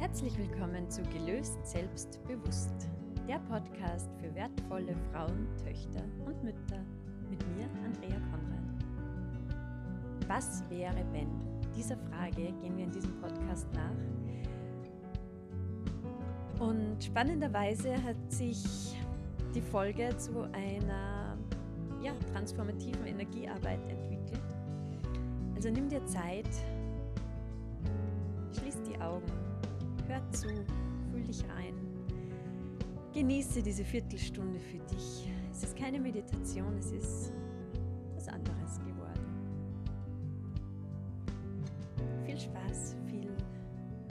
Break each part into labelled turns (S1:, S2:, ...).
S1: Herzlich willkommen zu Gelöst Selbstbewusst, der Podcast für wertvolle Frauen, Töchter und Mütter mit mir, Andrea Konrad. Was wäre, wenn? Dieser Frage gehen wir in diesem Podcast nach. Und spannenderweise hat sich die Folge zu einer ja, transformativen Energiearbeit entwickelt. Also nimm dir Zeit, schließ die Augen hör zu, fühl dich rein. Genieße diese Viertelstunde für dich. Es ist keine Meditation, es ist was anderes geworden. Viel Spaß, viel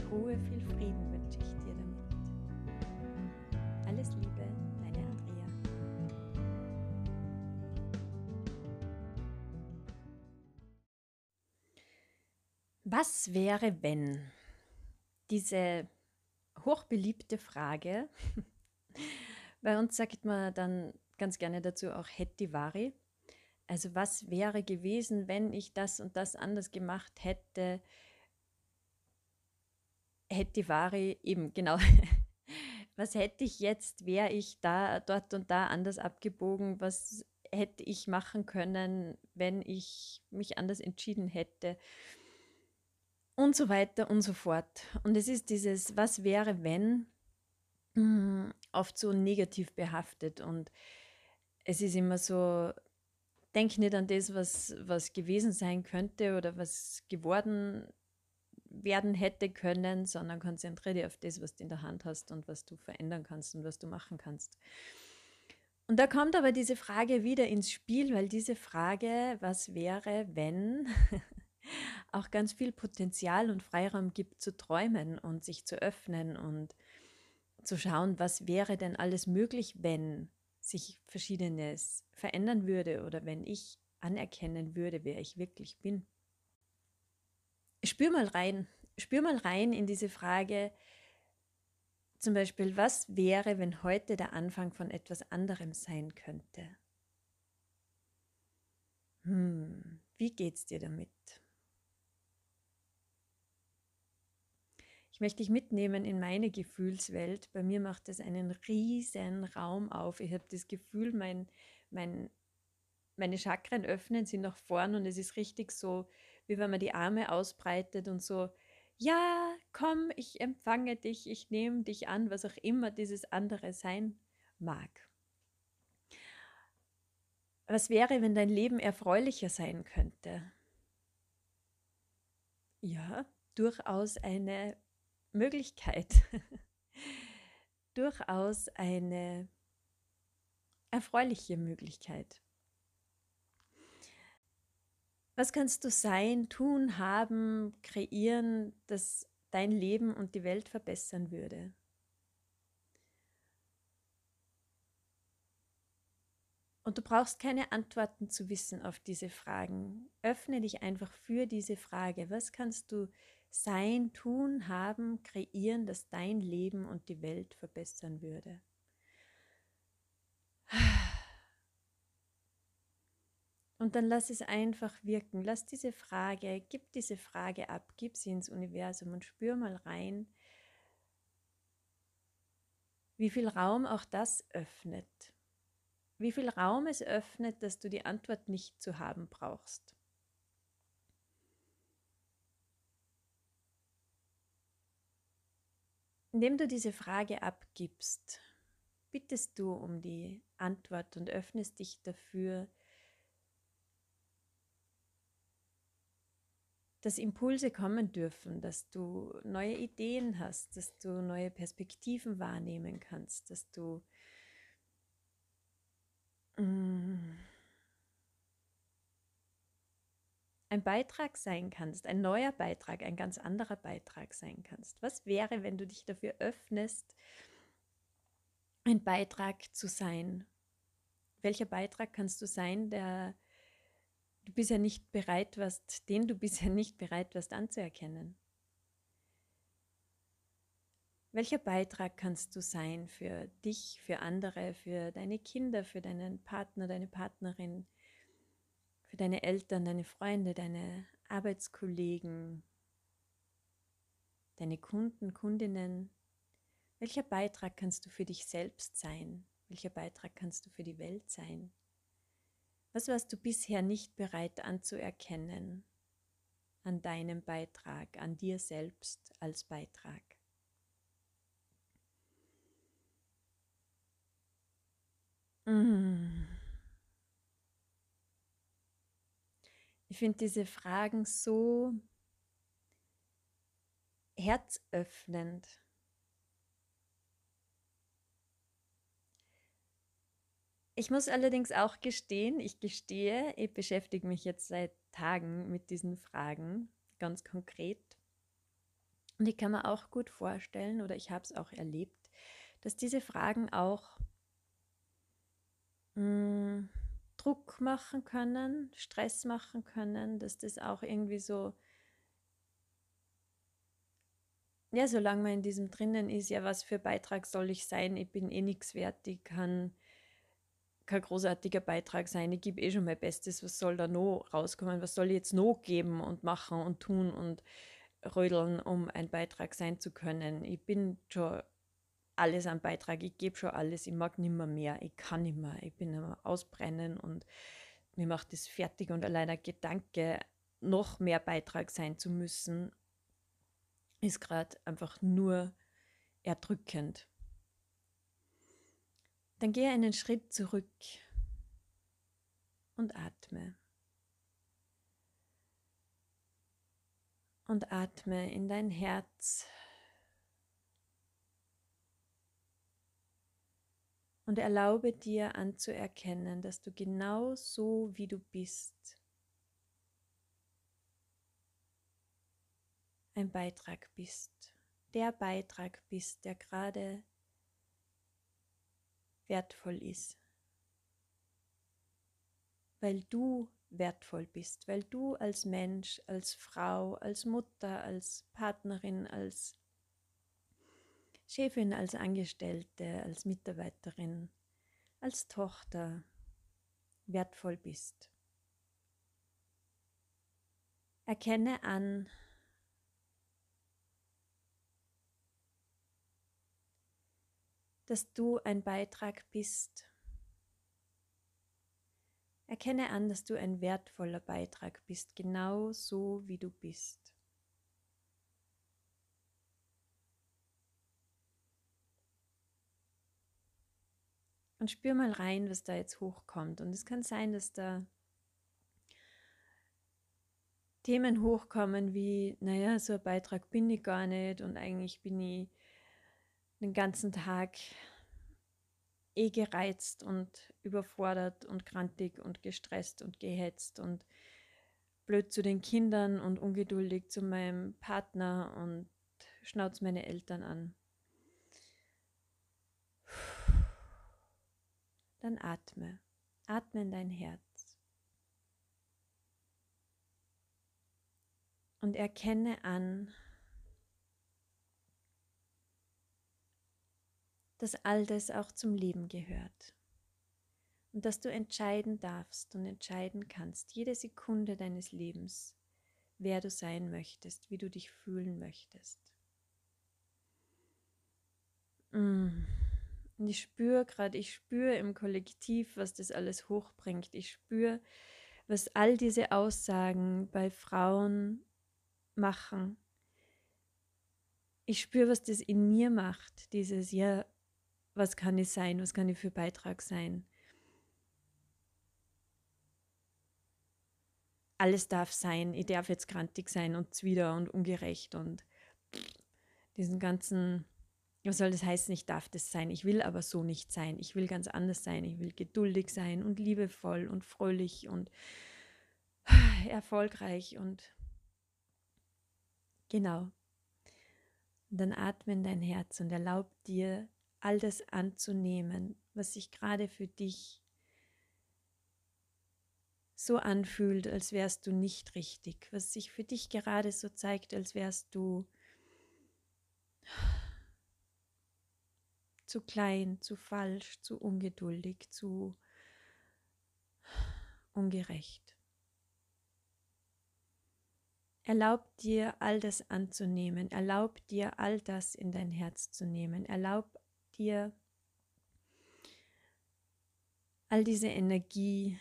S1: Ruhe, viel Frieden wünsche ich dir damit. Alles Liebe, deine Andrea. Was wäre, wenn? diese hochbeliebte Frage. Bei uns sagt man dann ganz gerne dazu auch Hettivari. Also was wäre gewesen, wenn ich das und das anders gemacht hätte? Hettivari, eben genau. was hätte ich jetzt, wäre ich da, dort und da anders abgebogen? Was hätte ich machen können, wenn ich mich anders entschieden hätte? Und so weiter und so fort. Und es ist dieses, was wäre, wenn, hm, oft so negativ behaftet. Und es ist immer so, denk nicht an das, was, was gewesen sein könnte oder was geworden werden hätte können, sondern konzentriere dich auf das, was du in der Hand hast und was du verändern kannst und was du machen kannst. Und da kommt aber diese Frage wieder ins Spiel, weil diese Frage, was wäre, wenn, auch ganz viel Potenzial und Freiraum gibt zu träumen und sich zu öffnen und zu schauen, was wäre denn alles möglich, wenn sich verschiedenes verändern würde oder wenn ich anerkennen würde, wer ich wirklich bin. Spür mal rein, spür mal rein in diese Frage, zum Beispiel, was wäre, wenn heute der Anfang von etwas anderem sein könnte? Hm, wie geht's dir damit? Ich möchte dich mitnehmen in meine Gefühlswelt. Bei mir macht es einen riesen Raum auf. Ich habe das Gefühl, mein, mein, meine Chakren öffnen sich nach vorn und es ist richtig so, wie wenn man die Arme ausbreitet und so, ja, komm, ich empfange dich, ich nehme dich an, was auch immer dieses andere sein mag. Was wäre, wenn dein Leben erfreulicher sein könnte? Ja, durchaus eine Möglichkeit, durchaus eine erfreuliche Möglichkeit. Was kannst du sein, tun, haben, kreieren, das dein Leben und die Welt verbessern würde? Und du brauchst keine Antworten zu wissen auf diese Fragen. Öffne dich einfach für diese Frage. Was kannst du sein, tun, haben, kreieren, das dein Leben und die Welt verbessern würde. Und dann lass es einfach wirken. Lass diese Frage, gib diese Frage ab, gib sie ins Universum und spür mal rein, wie viel Raum auch das öffnet. Wie viel Raum es öffnet, dass du die Antwort nicht zu haben brauchst. Indem du diese Frage abgibst, bittest du um die Antwort und öffnest dich dafür, dass Impulse kommen dürfen, dass du neue Ideen hast, dass du neue Perspektiven wahrnehmen kannst, dass du mm, ein Beitrag sein kannst, ein neuer Beitrag, ein ganz anderer Beitrag sein kannst. Was wäre, wenn du dich dafür öffnest, ein Beitrag zu sein? Welcher Beitrag kannst du sein, der du bisher nicht bereit warst, den du bisher nicht bereit warst anzuerkennen? Welcher Beitrag kannst du sein für dich, für andere, für deine Kinder, für deinen Partner, deine Partnerin, für deine Eltern, deine Freunde, deine Arbeitskollegen, deine Kunden, Kundinnen? Welcher Beitrag kannst du für dich selbst sein? Welcher Beitrag kannst du für die Welt sein? Was warst du bisher nicht bereit anzuerkennen an deinem Beitrag, an dir selbst als Beitrag? Mm. Ich finde diese Fragen so herzöffnend. Ich muss allerdings auch gestehen, ich gestehe, ich beschäftige mich jetzt seit Tagen mit diesen Fragen ganz konkret. Und ich kann mir auch gut vorstellen, oder ich habe es auch erlebt, dass diese Fragen auch mh, mm, Druck machen können, Stress machen können, dass das auch irgendwie so, ja, solange man in diesem drinnen ist, ja, was für Beitrag soll ich sein? Ich bin eh nichts wert, ich kann kein großartiger Beitrag sein. Ich gebe eh schon mein Bestes. Was soll da noch rauskommen? Was soll ich jetzt noch geben und machen und tun und rödeln, um ein Beitrag sein zu können? Ich bin schon alles am Beitrag. Ich gebe schon alles. Ich mag nimmer mehr. Ich kann nicht mehr. Ich bin immer ausbrennen und mir macht das fertig. Und allein der Gedanke, noch mehr Beitrag sein zu müssen, ist gerade einfach nur erdrückend. Dann gehe einen Schritt zurück und atme. Und atme in dein Herz. Und erlaube dir anzuerkennen, dass du genau so, wie du bist, ein Beitrag bist. Der Beitrag bist, der gerade wertvoll ist. Weil du wertvoll bist, weil du als Mensch, als Frau, als Mutter, als Partnerin, als Chefin, als Angestellte, als Mitarbeiterin, als Tochter wertvoll bist. Erkenne an, dass du ein Beitrag bist. Erkenne an, dass du ein wertvoller Beitrag bist, genau so wie du bist. Und spür mal rein, was da jetzt hochkommt. Und es kann sein, dass da Themen hochkommen wie, naja, so ein Beitrag bin ich gar nicht und eigentlich bin ich den ganzen Tag eh gereizt und überfordert und krantig und gestresst und gehetzt und blöd zu den Kindern und ungeduldig zu meinem Partner und schnauzt meine Eltern an. Dann atme, atme in dein Herz und erkenne an, dass all das auch zum Leben gehört. Und dass du entscheiden darfst und entscheiden kannst, jede Sekunde deines Lebens, wer du sein möchtest, wie du dich fühlen möchtest. Mm. Und ich spüre gerade, ich spüre im Kollektiv, was das alles hochbringt. Ich spüre, was all diese Aussagen bei Frauen machen. Ich spüre, was das in mir macht, dieses, ja, was kann ich sein, was kann ich für Beitrag sein. Alles darf sein, ich darf jetzt grantig sein und zwider und ungerecht und diesen ganzen, was soll das heißen, ich darf das sein, ich will aber so nicht sein, ich will ganz anders sein, ich will geduldig sein und liebevoll und fröhlich und erfolgreich und genau. Und dann atme in dein Herz und erlaub dir all das anzunehmen, was sich gerade für dich so anfühlt, als wärst du nicht richtig, was sich für dich gerade so zeigt, als wärst du zu klein, zu falsch, zu ungeduldig, zu ungerecht. Erlaub dir, all das anzunehmen. Erlaub dir, all das in dein Herz zu nehmen. Erlaub dir, all diese Energie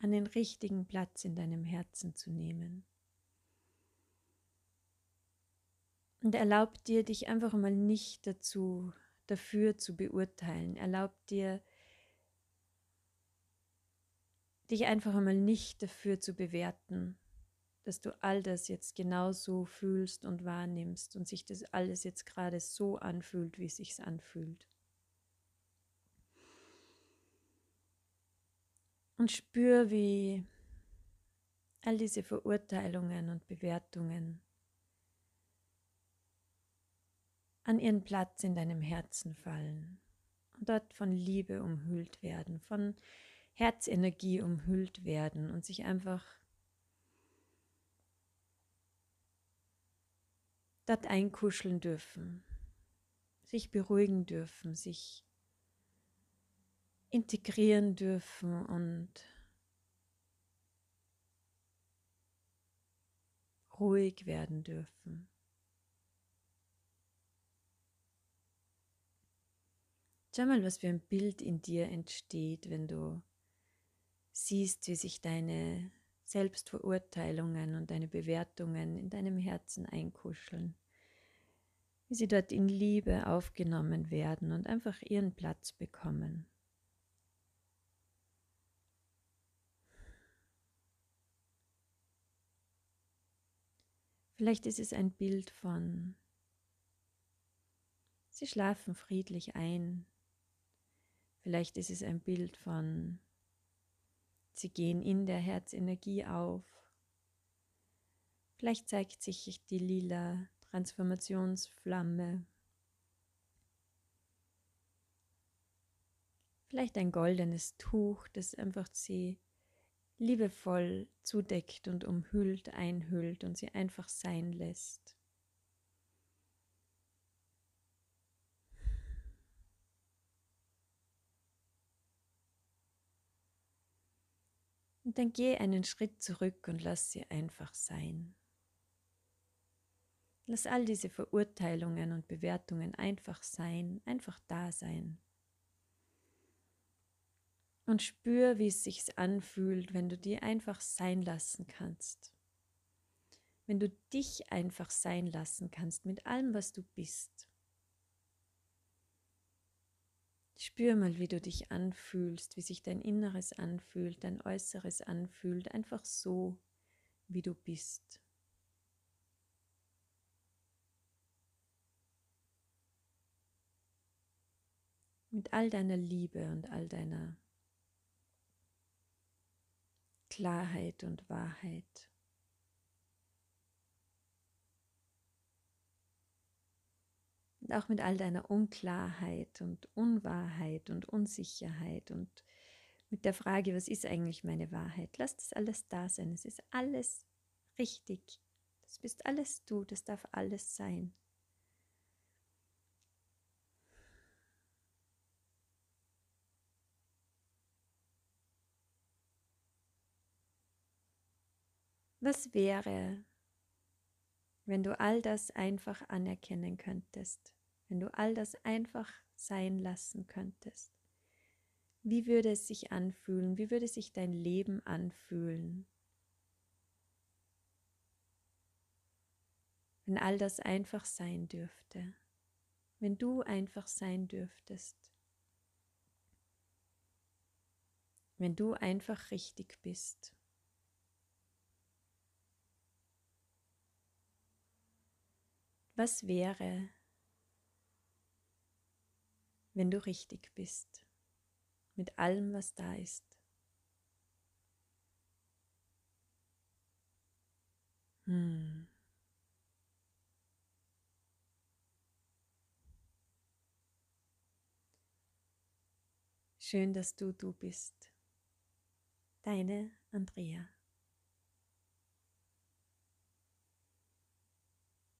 S1: an den richtigen Platz in deinem Herzen zu nehmen. Und erlaub dir, dich einfach mal nicht dazu, dafür zu beurteilen. Erlaub dir, dich einfach einmal nicht dafür zu bewerten, dass du all das jetzt genauso fühlst und wahrnimmst und sich das alles jetzt gerade so anfühlt, wie es sich anfühlt. Und spür, wie all diese Verurteilungen und Bewertungen an ihren Platz in deinem Herzen fallen und dort von Liebe umhüllt werden, von Herzenergie umhüllt werden und sich einfach dort einkuscheln dürfen, sich beruhigen dürfen, sich integrieren dürfen und ruhig werden dürfen. Schau mal, was für ein Bild in dir entsteht, wenn du siehst, wie sich deine Selbstverurteilungen und deine Bewertungen in deinem Herzen einkuscheln, wie sie dort in Liebe aufgenommen werden und einfach ihren Platz bekommen. Vielleicht ist es ein Bild von, sie schlafen friedlich ein, Vielleicht ist es ein Bild von, sie gehen in der Herzenergie auf. Vielleicht zeigt sich die lila Transformationsflamme. Vielleicht ein goldenes Tuch, das einfach sie liebevoll zudeckt und umhüllt, einhüllt und sie einfach sein lässt. Und dann geh einen Schritt zurück und lass sie einfach sein. Lass all diese Verurteilungen und Bewertungen einfach sein, einfach da sein. Und spür, wie es sich anfühlt, wenn du die einfach sein lassen kannst. Wenn du dich einfach sein lassen kannst mit allem, was du bist. Spür mal, wie du dich anfühlst, wie sich dein Inneres anfühlt, dein Äußeres anfühlt, einfach so, wie du bist. Mit all deiner Liebe und all deiner Klarheit und Wahrheit. Und auch mit all deiner Unklarheit und Unwahrheit und Unsicherheit und mit der Frage, was ist eigentlich meine Wahrheit? Lass das alles da sein. Es ist alles richtig. Das bist alles du. Das darf alles sein. Was wäre, wenn du all das einfach anerkennen könntest? Wenn du all das einfach sein lassen könntest? Wie würde es sich anfühlen? Wie würde sich dein Leben anfühlen? Wenn all das einfach sein dürfte, wenn du einfach sein dürftest, wenn du einfach richtig bist. Was wäre, wenn du richtig bist, mit allem, was da ist. Hm. Schön, dass du du bist. Deine Andrea.